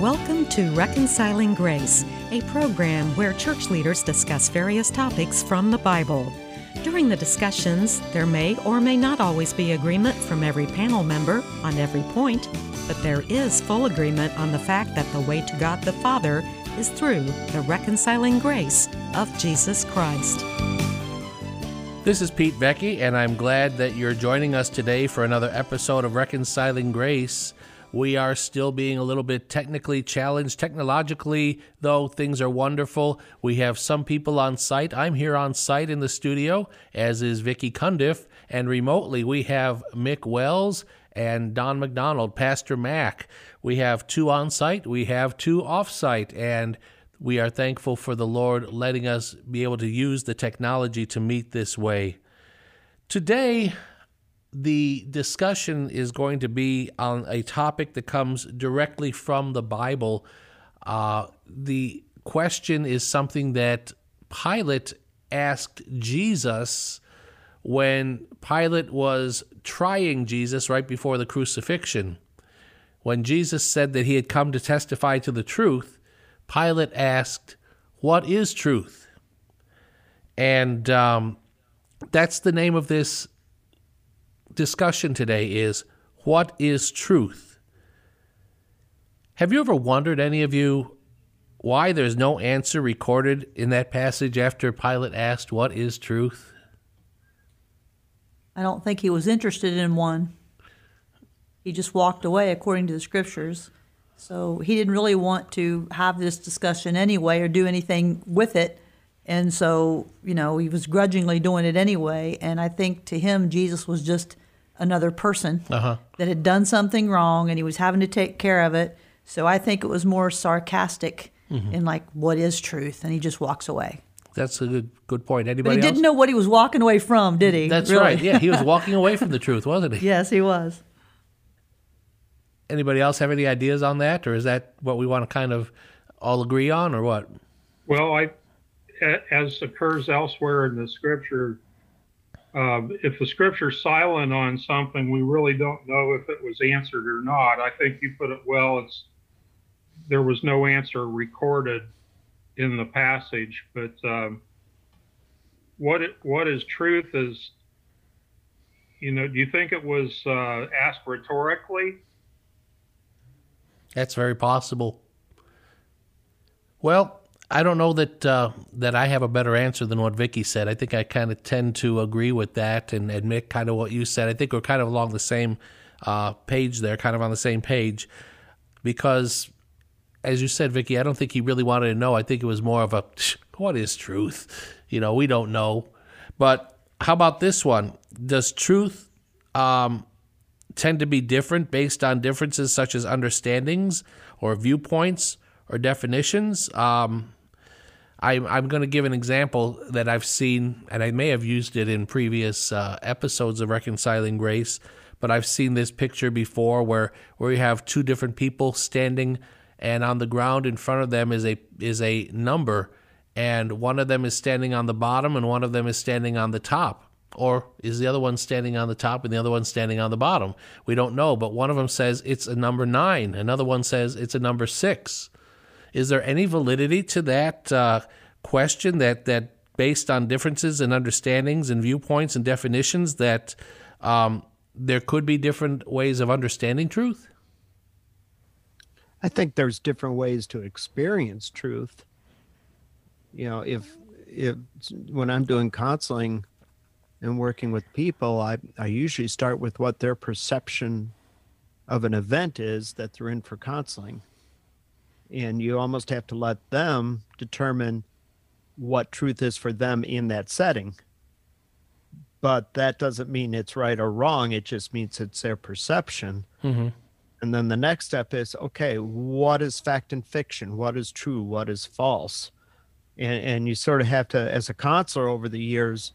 Welcome to Reconciling Grace, a program where church leaders discuss various topics from the Bible. During the discussions, there may or may not always be agreement from every panel member on every point, but there is full agreement on the fact that the way to God the Father is through the reconciling grace of Jesus Christ. This is Pete Vecchi, and I'm glad that you're joining us today for another episode of Reconciling Grace. We are still being a little bit technically challenged. Technologically, though, things are wonderful. We have some people on site. I'm here on site in the studio, as is Vicki Cundiff, and remotely we have Mick Wells and Don McDonald, Pastor Mac. We have two on site, we have two off site, and we are thankful for the Lord letting us be able to use the technology to meet this way. Today, the discussion is going to be on a topic that comes directly from the Bible. Uh, the question is something that Pilate asked Jesus when Pilate was trying Jesus right before the crucifixion. When Jesus said that he had come to testify to the truth, Pilate asked, What is truth? And um, that's the name of this discussion today is what is truth? Have you ever wondered, any of you, why there's no answer recorded in that passage after Pilate asked, What is truth? I don't think he was interested in one. He just walked away according to the scriptures. So he didn't really want to have this discussion anyway or do anything with it. And so, you know, he was grudgingly doing it anyway. And I think to him, Jesus was just another person Uh-huh. that had done something wrong and he was having to take care of it. So I think it was more sarcastic Mm-hmm. in like, what is truth? And he just walks away. That's a good good point. But Anybody he else? didn't know what he was walking away from, did he? That's Really? right. Yeah, he was walking away from the truth, wasn't he? yes, he was. Anybody else have any ideas on that, or is that what we want to kind of all agree on, or what? Well, I, as occurs elsewhere in the scripture, um, if the scripture's silent on something, we really don't know if it was answered or not. I think you put it well. It's there was no answer recorded in the passage, but um, what it, what is truth is, you know, do you think it was uh, asked rhetorically? That's very possible. Well, I don't know that uh, that I have a better answer than what Vicky said. I think I kind of tend to agree with that and admit kind of what you said. I think we're kind of along the same uh, page there, kind of on the same page, because as you said, Vicky, I don't think he really wanted to know. I think it was more of a what is truth? You know, we don't know. But how about this one? Does truth um, tend to be different based on differences such as understandings or viewpoints or definitions? Um, I'm, I'm going to give an example that I've seen, and I may have used it in previous uh, episodes of Reconciling Grace, but I've seen this picture before where, where you have two different people standing, and on the ground in front of them is a is a number, and one of them is standing on the bottom, and one of them is standing on the top. Or is the other one standing on the top and the other one standing on the bottom? We don't know, but one of them says it's a number nine, another one says it's a number six. Is there any validity to that uh, question that that based on differences in understandings and viewpoints and definitions that um, there could be different ways of understanding truth? I think there's different ways to experience truth. You know, if if when I'm doing counseling and working with people, I I usually start with what their perception of an event is that they're in for counseling. And you almost have to let them determine what truth is for them in that setting. But that doesn't mean it's right or wrong. It just means it's their perception. Mm-hmm. And then the next step is okay, what is fact and fiction? What is true? What is false? And, and you sort of have to, as a counselor over the years,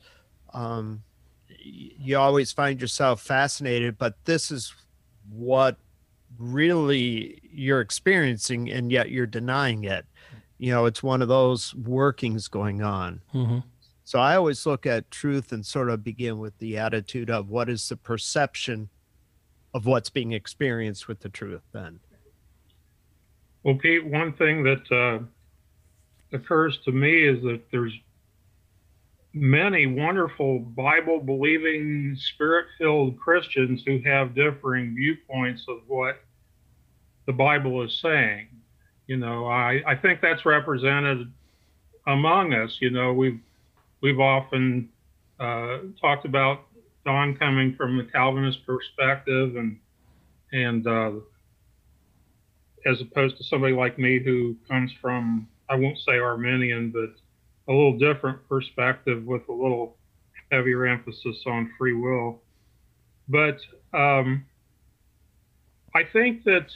um, you always find yourself fascinated, but this is what really you're experiencing, and yet you're denying it. You know, it's one of those workings going on. Mm-hmm. So I always look at truth and sort of begin with the attitude of what is the perception of what's being experienced with the truth then. Well, Pete, one thing that uh, occurs to me is that there's many wonderful Bible believing, spirit filled Christians who have differing viewpoints of what the Bible is saying. You know, I, I think that's represented among us. You know, we've we've often uh, talked about Don coming from the Calvinist perspective and and uh, as opposed to somebody like me who comes from I won't say Arminian, but a little different perspective with a little heavier emphasis on free will. But um, I think that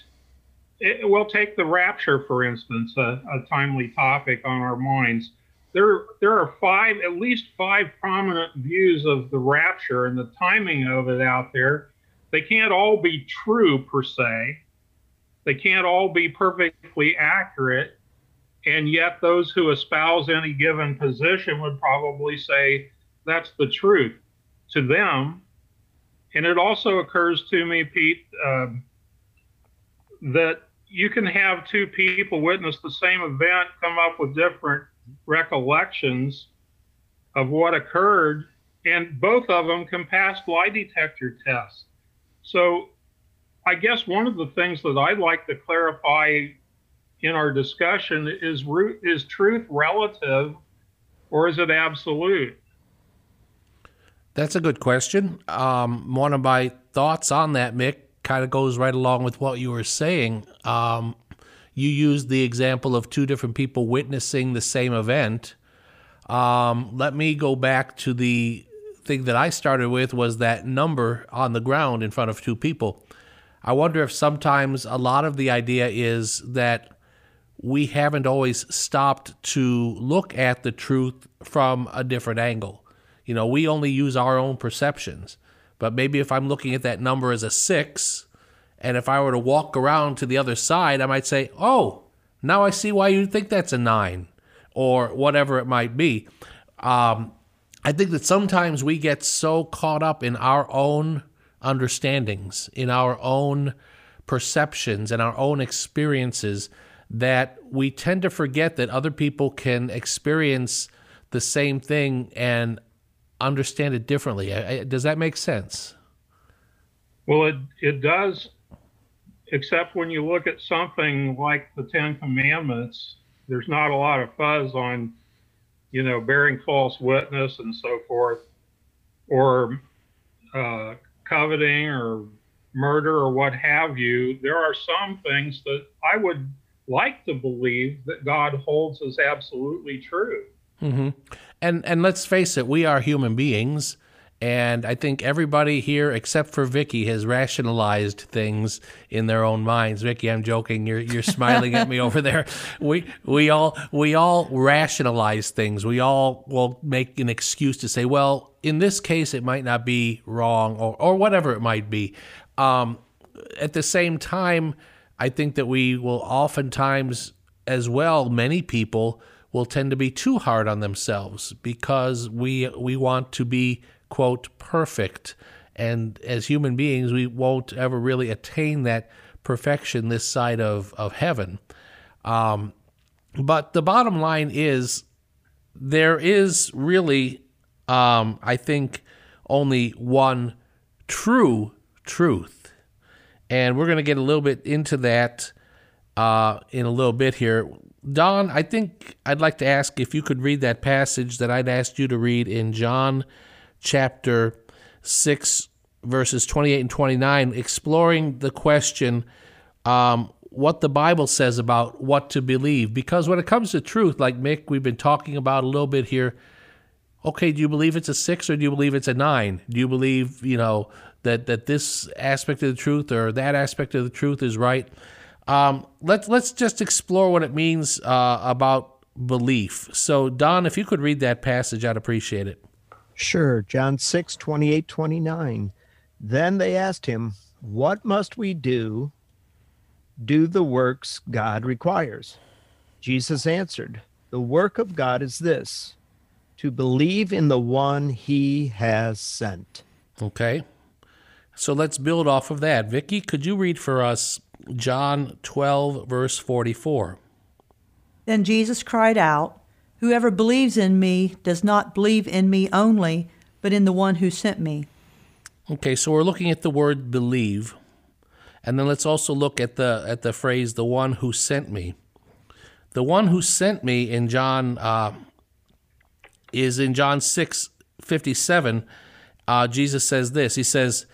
it, we'll take the rapture, for instance, a, a, timely topic on our minds. There, there are five, at least five prominent views of the rapture and the timing of it out there. They can't all be true per se. They can't all be perfectly accurate and yet, those who espouse any given position would probably say that's the truth to them. And it also occurs to me, Pete, uh, that you can have two people witness the same event, come up with different recollections of what occurred, and both of them can pass lie detector tests. So, I guess one of the things that I'd like to clarify in our discussion is is truth relative or is it absolute? That's a good question. Um, one of my thoughts on that, Mick, kind of goes right along with what you were saying. Um, you used the example of two different people witnessing the same event. Um, let me go back to the thing that I started with was that number on the ground in front of two people. I wonder if sometimes a lot of the idea is that we haven't always stopped to look at the truth from a different angle. You know, we only use our own perceptions. But maybe if I'm looking at that number as a six, and if I were to walk around to the other side, I might say, oh, now I see why you think that's a nine, or whatever it might be. Um, I think that sometimes we get so caught up in our own understandings, in our own perceptions, and our own experiences that we tend to forget that other people can experience the same thing and understand it differently. Does that make sense? Well, it, it does, except when you look at something like the Ten Commandments, there's not a lot of fuzz on, you know, bearing false witness and so forth, or uh, coveting or murder or what have you. There are some things that I would like to believe that God holds as absolutely true. Mm-hmm. And and let's face it, we are human beings, and I think everybody here, except for Vicky, has rationalized things in their own minds. Vicky, I'm joking. You're you're smiling at me over there. We we all we all rationalize things. We all will make an excuse to say, well, in this case, it might not be wrong, or or whatever it might be. Um, at the same time I think that we will oftentimes, as well, many people will tend to be too hard on themselves because we we want to be quote perfect, and as human beings, we won't ever really attain that perfection this side of of heaven. Um, but the bottom line is, there is really, um, I think, only one true truth and we're going to get a little bit into that uh, in a little bit here. Don, I think I'd like to ask if you could read that passage that I'd asked you to read in John chapter 6, verses 28 and 29, exploring the question um, what the Bible says about what to believe. Because when it comes to truth, like Mick, we've been talking about a little bit here. Okay, do you believe it's a six or do you believe it's a nine? Do you believe, you know, that that this aspect of the truth or that aspect of the truth is right. Um, let's let's just explore what it means uh, about belief. So, Don, if you could read that passage, I'd appreciate it. Sure. John 6, 28, 29. Then they asked him, What must we do? Do the works God requires. Jesus answered, The work of God is this to believe in the one he has sent. Okay. So let's build off of that. Vicky, could you read for us John 12, verse 44. Then Jesus cried out, Whoever believes in me does not believe in me only, but in the one who sent me. Okay, so we're looking at the word believe. And then let's also look at the at the phrase the one who sent me. The one who sent me in John uh, is in John 6 57. Uh, Jesus says this He says,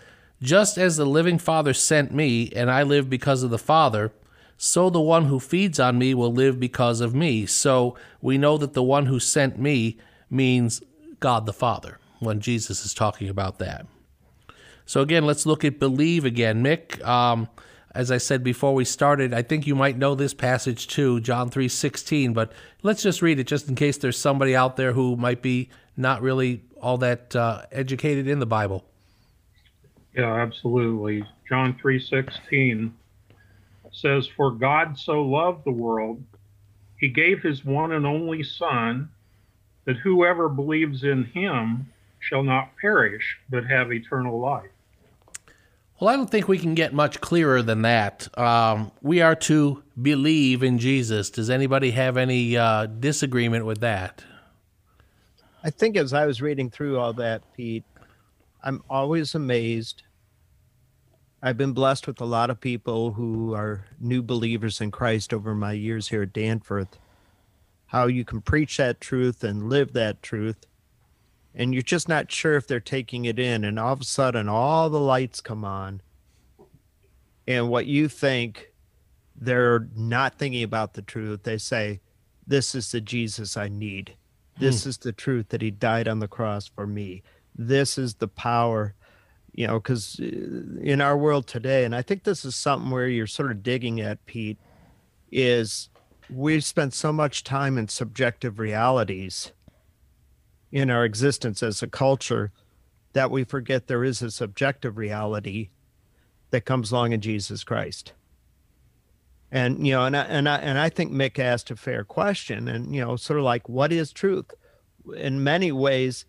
Just as the living Father sent me, and I live because of the Father, so the one who feeds on me will live because of me. So we know that the one who sent me means God the Father when Jesus is talking about that. So again, let's look at believe again. Mick, um, as I said before we started, I think you might know this passage too, John 3:16, but let's just read it just in case there's somebody out there who might be not really all that uh, educated in the Bible. Yeah, absolutely. John 3:16 says, "For God so loved the world, he gave his one and only son, that whoever believes in him shall not perish, but have eternal life." Well, I don't think we can get much clearer than that. Um, we are to believe in Jesus. Does anybody have any uh, disagreement with that? I think as I was reading through all that, Pete, I'm always amazed. I've been blessed with a lot of people who are new believers in Christ over my years here at Danforth. How you can preach that truth and live that truth and you're just not sure if they're taking it in and all of a sudden all the lights come on and what you think they're not thinking about the truth they say this is the jesus i need this hmm. is the truth that he died on the cross for me this is the power you know because uh, in our world today and i think this is something where you're sort of digging at pete is we spend so much time in subjective realities in our existence as a culture that we forget there is a subjective reality that comes along in Jesus Christ. And you know, and I, and I and I think Mick asked a fair question, and you know, sort of like, what is truth? In many ways,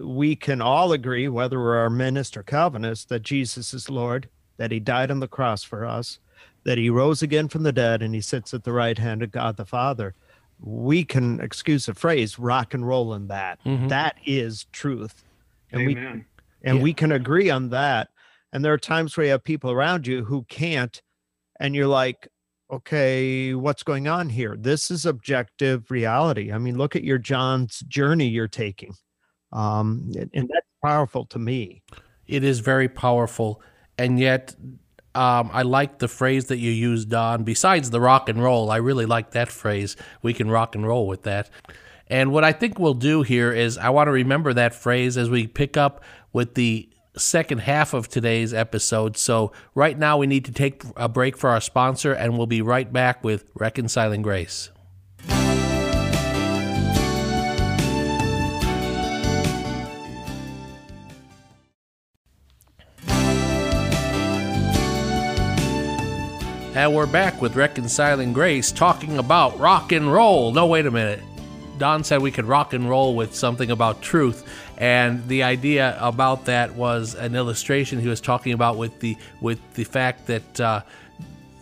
we can all agree, whether we're Arminists or Calvinist, that Jesus is Lord, that He died on the cross for us, that He rose again from the dead, and He sits at the right hand of God the Father we can excuse the phrase rock and roll in that. Mm-hmm. that is truth and Amen. we and yeah. we can agree on that and there are times where you have people around you who can't and you're like okay what's going on here this is objective reality i mean look at your john's journey you're taking um and that's powerful to me it is very powerful and yet um, I like the phrase that you used, Don. Besides the rock and roll, I really like that phrase. We can rock and roll with that. And what I think we'll do here is I want to remember that phrase as we pick up with the second half of today's episode. So, right now, we need to take a break for our sponsor, and we'll be right back with Reconciling Grace. And we're back with Reconciling Grace talking about rock and roll. No, wait a minute. Don said we could rock and roll with something about truth, and the idea about that was an illustration he was talking about with the with the fact that uh,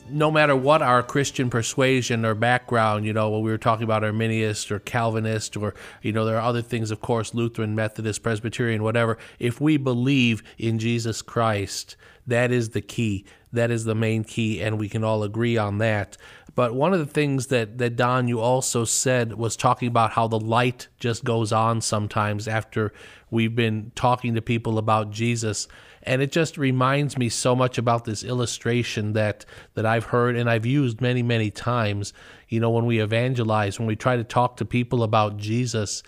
no matter what our Christian persuasion or background, you know, when we were talking about Arminian or Calvinist or, you know, there are other things, of course, Lutheran, Methodist, Presbyterian, whatever. If we believe in Jesus Christ, that is the key. That is the main key, and we can all agree on that. But one of the things that, that Don, you also said was talking about how the light just goes on sometimes after we've been talking to people about Jesus. And it just reminds me so much about this illustration that, that I've heard and I've used many, many times. You know, when we evangelize, when we try to talk to people about Jesus,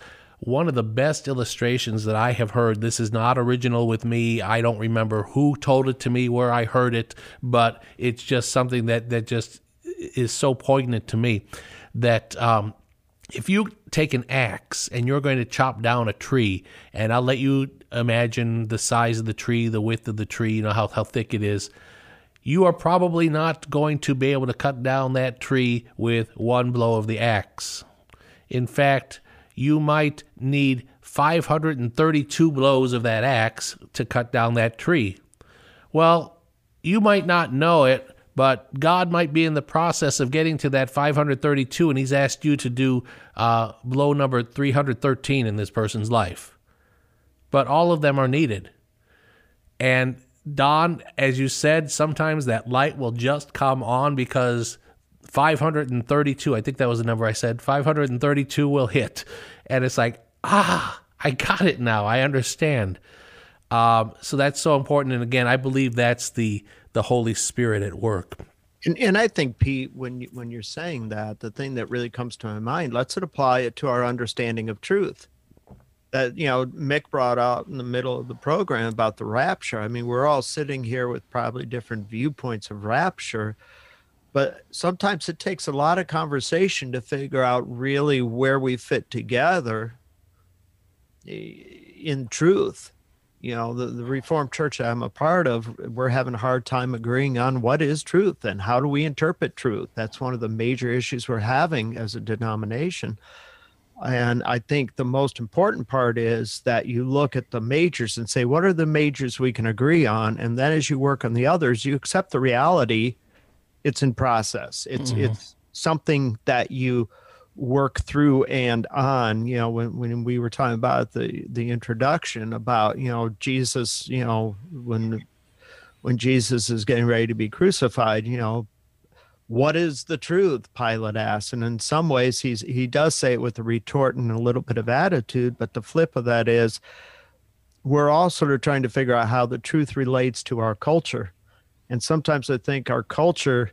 one of the best illustrations that I have heard. This is not original with me. I don't remember who told it to me, where I heard it, but it's just something that, that just is so poignant to me that um, if you take an axe and you're going to chop down a tree, and I'll let you imagine the size of the tree, the width of the tree, you know, how, how thick it is, you are probably not going to be able to cut down that tree with one blow of the axe. In fact, you might need 532 blows of that axe to cut down that tree. Well, you might not know it, but God might be in the process of getting to that 532, and He's asked you to do uh, blow number 313 in this person's life. But all of them are needed. And Don, as you said, sometimes that light will just come on because 532, I think that was the number I said, 532 will hit. And it's like, ah, I got it now. I understand. Um, so that's so important. And again, I believe that's the the Holy Spirit at work. And, and I think Pete, when you, when you're saying that, the thing that really comes to my mind, let's apply it to our understanding of truth. That you know, Mick brought out in the middle of the program about the rapture. I mean, we're all sitting here with probably different viewpoints of rapture, but sometimes it takes a lot of conversation to figure out really where we fit together eh, in truth. You know the, the reformed church i'm a part of we're having a hard time agreeing on what is truth and how do we interpret truth. That's one of the major issues we're having as a denomination. And i think the most important part is that you look at the majors and say what are the majors we can agree on? And then as you work on the others you accept the reality it's in process. It's mm-hmm. it's something that you work through and on you know when, when we were talking about the the introduction about you know jesus you know when when jesus is getting ready to be crucified you know what is the truth? Pilate asks. And in some ways he's he does say it with a retort and a little bit of attitude but the flip of that is we're all sort of trying to figure out how the truth relates to our culture and sometimes i think our culture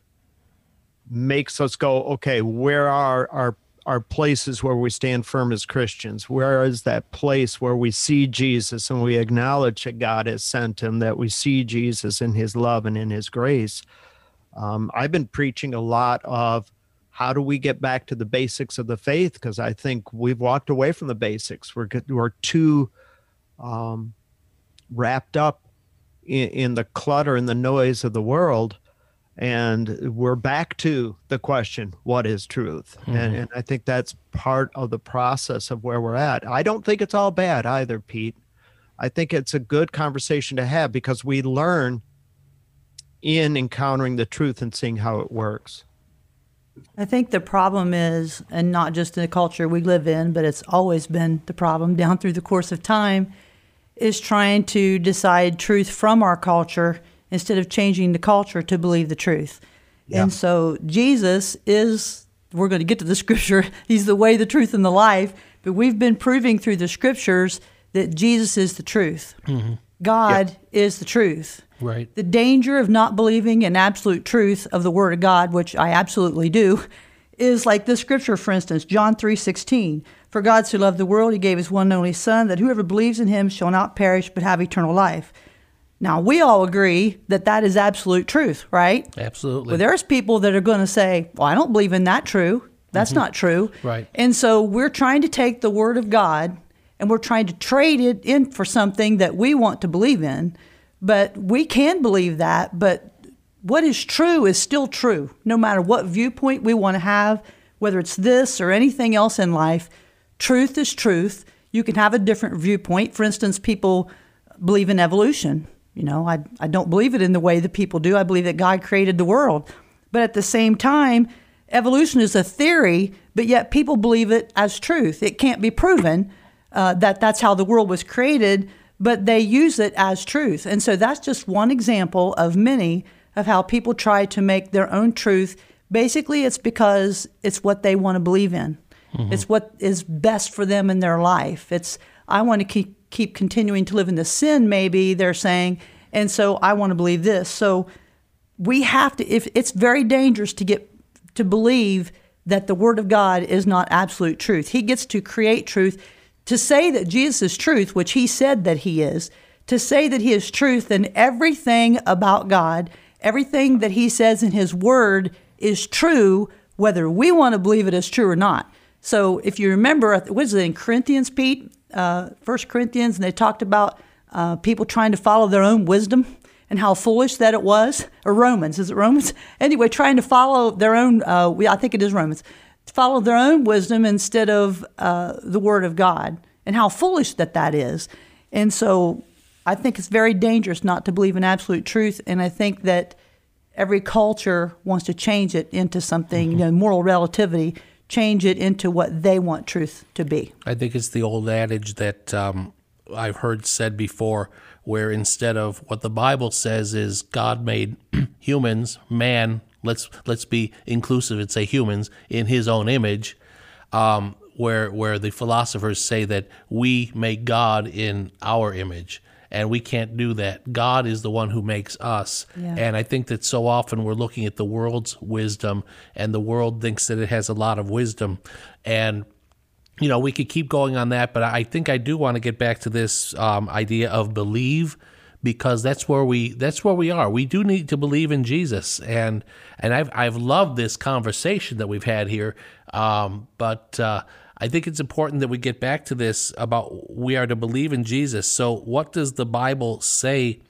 makes us go okay where are our are places where we stand firm as Christians. Where is that place where we see Jesus and we acknowledge that God has sent him, that we see Jesus in his love and in his grace? Um, I've been preaching a lot of how do we get back to the basics of the faith? Because I think we've walked away from the basics. We're, we're too um, wrapped up in, in the clutter and the noise of the world and we're back to the question what is truth? Mm-hmm. and, and, i think that's part of the process of where we're at. I don't think it's all bad either pete. I think it's a good conversation to have because we learn in encountering the truth and seeing how it works. I think the problem is and not just in the culture we live in but it's always been the problem down through the course of time is trying to decide truth from our culture instead of changing the culture to believe the truth. Yeah. And so Jesus is, we're going to get to the scripture, he's the way, the truth, and the life. But we've been proving through the scriptures that Jesus is the truth. Mm-hmm. God yeah. is the truth. Right. The danger of not believing in absolute truth of the Word of God, which I absolutely do, is like this scripture, for instance, John three sixteen. For God so loved the world, he gave his one and only Son, that whoever believes in him shall not perish but have eternal life. Now, we all agree that that is absolute truth, right? Absolutely. Well, there's people that are going to say, well, I don't believe in that true. That's mm-hmm. not true. Right. And so we're trying to take the word of God and we're trying to trade it in for something that we want to believe in. But we can believe that, but what is true is still true, no matter what viewpoint we want to have, whether it's this or anything else in life. Truth is truth. You can have a different viewpoint. For instance, people believe in evolution. You know, I, I don't believe it in the way that people do. I believe that God created the world. But at the same time, evolution is a theory, but yet people believe it as truth. It can't be proven uh, that that's how the world was created, but they use it as truth. And so that's just one example of many of how people try to make their own truth. Basically, it's because it's what they want to believe in. Mm-hmm. It's what is best for them in their life. It's I want to keep keep continuing to live in the sin, maybe they're saying, and so I want to believe this. So we have to, if it's very dangerous to get to believe that the Word of God is not absolute truth. He gets to create truth. To say that Jesus is truth, which He said that He is, to say that He is truth, then everything about God, everything that He says in His Word is true, whether we want to believe it as true or not. So if you remember, what is it in Corinthians, Pete? uh, First Corinthians, and they talked about uh, people trying to follow their own wisdom and how foolish that it was. Or Romans, is it Romans? Anyway, trying to follow their own. Uh, I think it is Romans. Follow their own wisdom instead of uh, the Word of God, and how foolish that that is. And so, I think it's very dangerous not to believe in absolute truth. And I think that every culture wants to change it into something, you know, moral relativity, change it into what they want truth to be. I think it's the old adage that um, I've heard said before, where instead of what the Bible says is God made humans, man, let's let's be inclusive and say humans in His own image, um, where where the philosophers say that we make God in our image. And we can't do that. God is the one who makes us. Yeah. And I think that so often we're looking at the world's wisdom, and the world thinks that it has a lot of wisdom. And you know, we could keep going on that, but I think I do want to get back to this um, idea of believe because that's where we that's where we are. We do need to believe in Jesus, and and I've I've loved this conversation that we've had here. Um, but uh, I think it's important that we get back to this about we are to believe in Jesus. So, what does the Bible say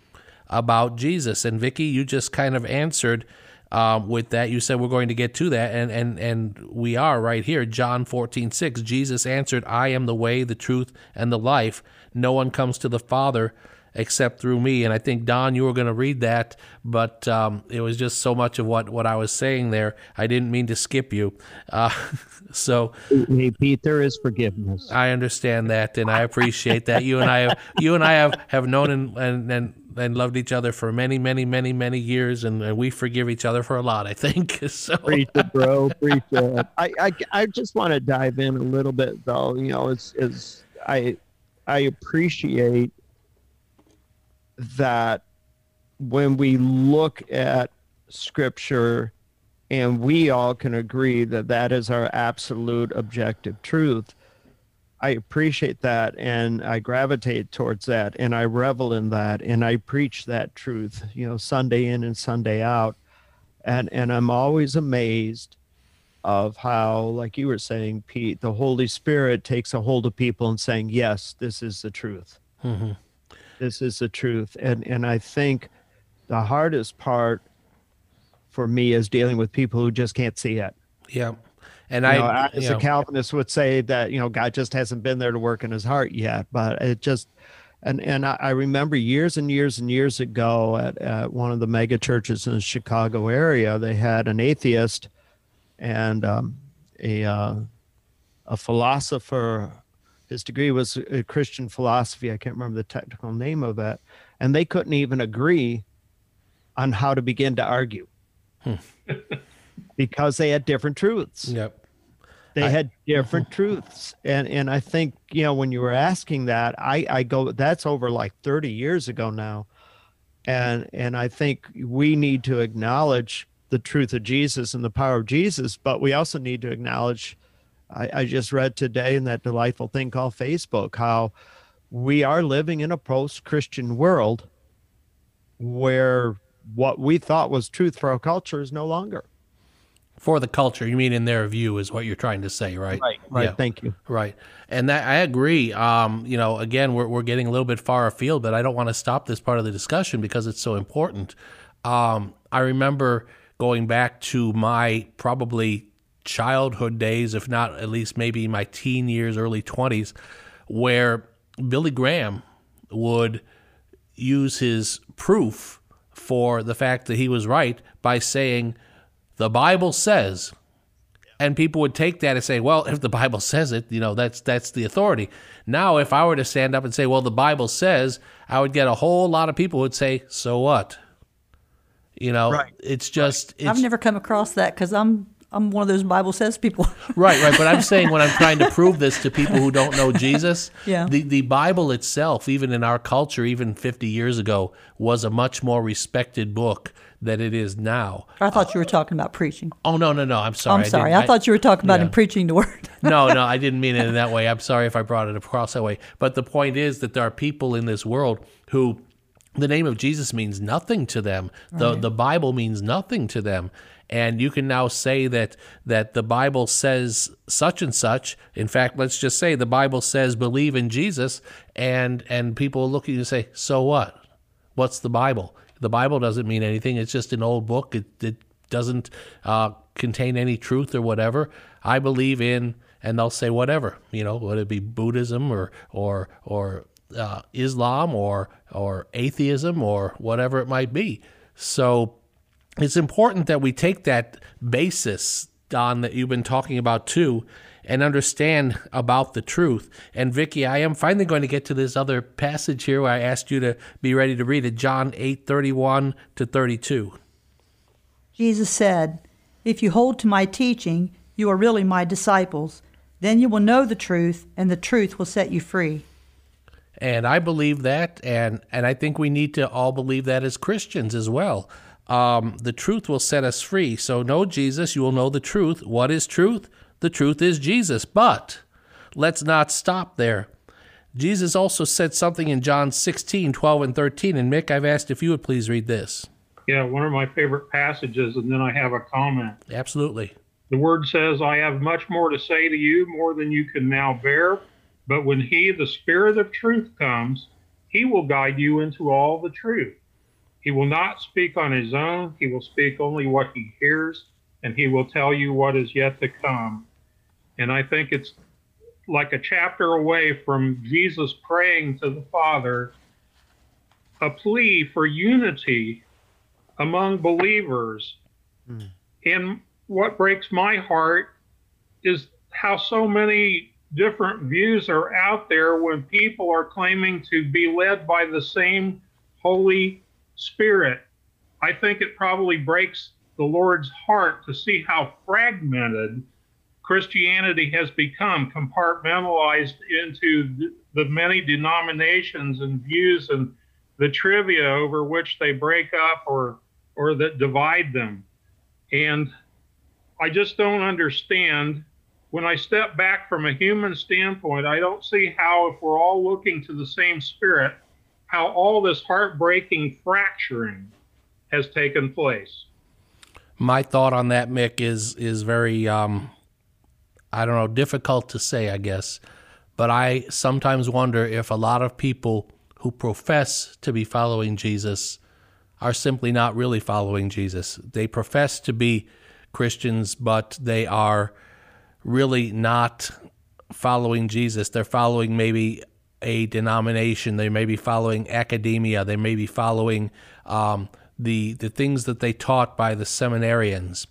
about Jesus? And Vicky, you just kind of answered um, with that. You said we're going to get to that, and and and we are right here. John fourteen six. Jesus answered, "I am the way, the truth, and the life. No one comes to the Father." Except through me, and I think Don, you were going to read that, but um, it was just so much of what what I was saying there. I didn't mean to skip you, uh, so Hey, Pete, there is forgiveness. I understand that, and I appreciate that. You and I, have, you and I have, have known and, and and and loved each other for many, many, many, many years, and, and we forgive each other for a lot. I think so. Preach it, bro. Preach it. I, I, I just want to dive in a little bit, though. You know, it's, it's I, I appreciate that when we look at scripture and we all can agree that that is our absolute objective truth i appreciate that and i gravitate towards that and i revel in that and i preach that truth you know sunday in and sunday out and and i'm always amazed of how like you were saying pete the holy spirit takes a hold of people and saying yes this is the truth Mhm. This is the truth. And and i think the hardest part for me is dealing with people who just can't see it. Yeah, and you I, know, as you a know, calvinist would say that you know god just hasn't been there to work in his heart yet but it just and and i, I remember years and years and years ago at, at one of the mega churches in the chicago area they had an atheist and um, a uh, a philosopher his degree was christian philosophy. I can't remember the technical name of it. And they couldn't even agree on how to begin to argue. Hmm. Because they had different truths. Yep. they I- had different truths. And and i think you know when you were asking that i i go that's over like 30 years ago now. And and i think we need to acknowledge the truth of jesus and the power of jesus but we also need to acknowledge i, I just read today in that delightful thing called facebook how we are living in a post-christian world where what we thought was truth for our culture is no longer For the culture, you mean in their view is what you're trying to say, right? right right Yeah. thank you Right. And that I agree. Um, you know, again, we're, we're getting a little bit far afield, but I don't want to stop this part of the discussion because it's so important. Um, I remember going back to my probably childhood days, if not at least maybe my teen years, early 20s, where Billy Graham would use his proof for the fact that he was right by saying, the Bible says, and people would take that and say, "Well, if the Bible says it, you know, that's that's the authority." Now, if I were to stand up and say, "Well, the Bible says," I would get a whole lot of people who would say, "So what?" You know, Right. it's just it's I've never come across that because I'm I'm one of those Bible says people. right, right. But I'm saying when I'm trying to prove this to people who don't know Jesus, Yeah. the the Bible itself, even in our culture, even 50 years ago, was a much more respected book than it is now. I thought you were talking about preaching. Oh no, no, no! I'm sorry. I'm sorry. didn't- I, thought you were talking about yeah. him preaching the word. no, no, I didn't mean it in that way. I'm sorry if I brought it across that way. But the point is that there are people in this world who the name of Jesus means nothing to them. The the Bible means nothing to them. And you can now say that that the Bible says such and such. In fact, let's just say the Bible says believe in Jesus and and people look at you and say, "So what? What's the Bible?" The Bible doesn't mean anything. It's just an old book. It, it doesn't uh, contain any truth or whatever. I believe in, and they'll say whatever. You know, would it be Buddhism or or or uh, Islam or or atheism or whatever it might be. So it's important that we take that basis, Don, that you've been talking about too, and understand about the truth. And Vicky, I am finally going to get to this other passage here where I asked you to be ready to read it, John 8, 31 to 32. Jesus said, If you hold to my teaching, you are really my disciples. Then you will know the truth, and the truth will set you free. And I believe that, and, and I think we need to all believe that as Christians as well. Um, the truth will set us free. So, know Jesus, you will know the truth. What is truth? The truth is Jesus. But let's not stop there. Jesus also said something in John 16, 12, and 13. And Mick, I've asked if you would please read this. Yeah, one of my favorite passages, and then I have a comment. Absolutely. The word says, I have much more to say to you, more than you can now bear. But when he, the Spirit of truth, comes, he will guide you into all the truth. He will not speak on his own, he will speak only what he hears, and he will tell you what is yet to come. And I think it's like a chapter away from Jesus praying to the Father, a plea for unity among believers. Mm. And what breaks my heart is how so many different views are out there when people are claiming to be led by the same Holy Spirit. I think it probably breaks the Lord's heart to see how fragmented Christianity has become, compartmentalized into the many denominations and views and the trivia over which they break up or or that divide them. And I just don't understand. When I step back from a human standpoint, I don't see how, if we're all looking to the same spirit, how all this heartbreaking fracturing has taken place. My thought on that, Mick, is is very, um, I don't know, difficult to say, I guess. But I sometimes wonder if a lot of people who profess to be following Jesus are simply not really following Jesus. They profess to be Christians, but they are really not following Jesus. They're following maybe a denomination. They may be following academia. They may be following um, the the things that they taught by the seminarians.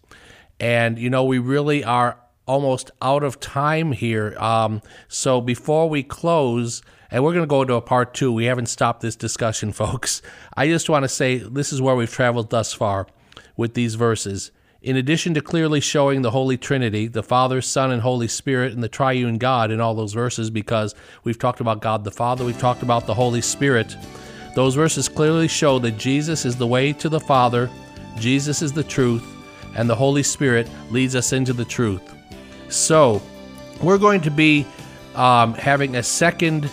And you know, we really are almost out of time here. Um, so before we close, and we're going to go into a part two. We haven't stopped this discussion, folks. I just want to say this is where we've traveled thus far with these verses. In addition to clearly showing the Holy Trinity, the Father, Son, and Holy Spirit, and the triune God in all those verses, because we've talked about God the Father, we've talked about the Holy Spirit, those verses clearly show that Jesus is the way to the Father, Jesus is the truth, and the Holy Spirit leads us into the truth. So, we're going to be um, having a second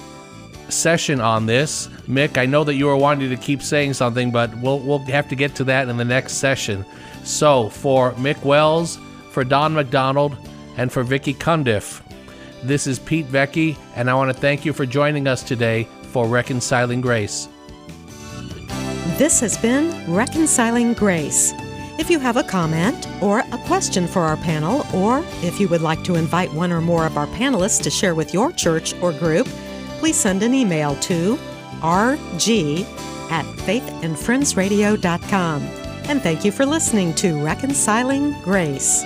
session on this. Mick, I know that you are wanting to keep saying something, but we'll, we'll have to get to that in the next session. So, for Mick Wells, for Don McDonald, and for Vicky Cundiff, this is Pete Vecchi, and I want to thank you for joining us today for Reconciling Grace. This has been Reconciling Grace. If you have a comment or a question for our panel, or if you would like to invite one or more of our panelists to share with your church or group, please send an email to rg at faithandfriendsradio.com. And thank you for listening to Reconciling Grace.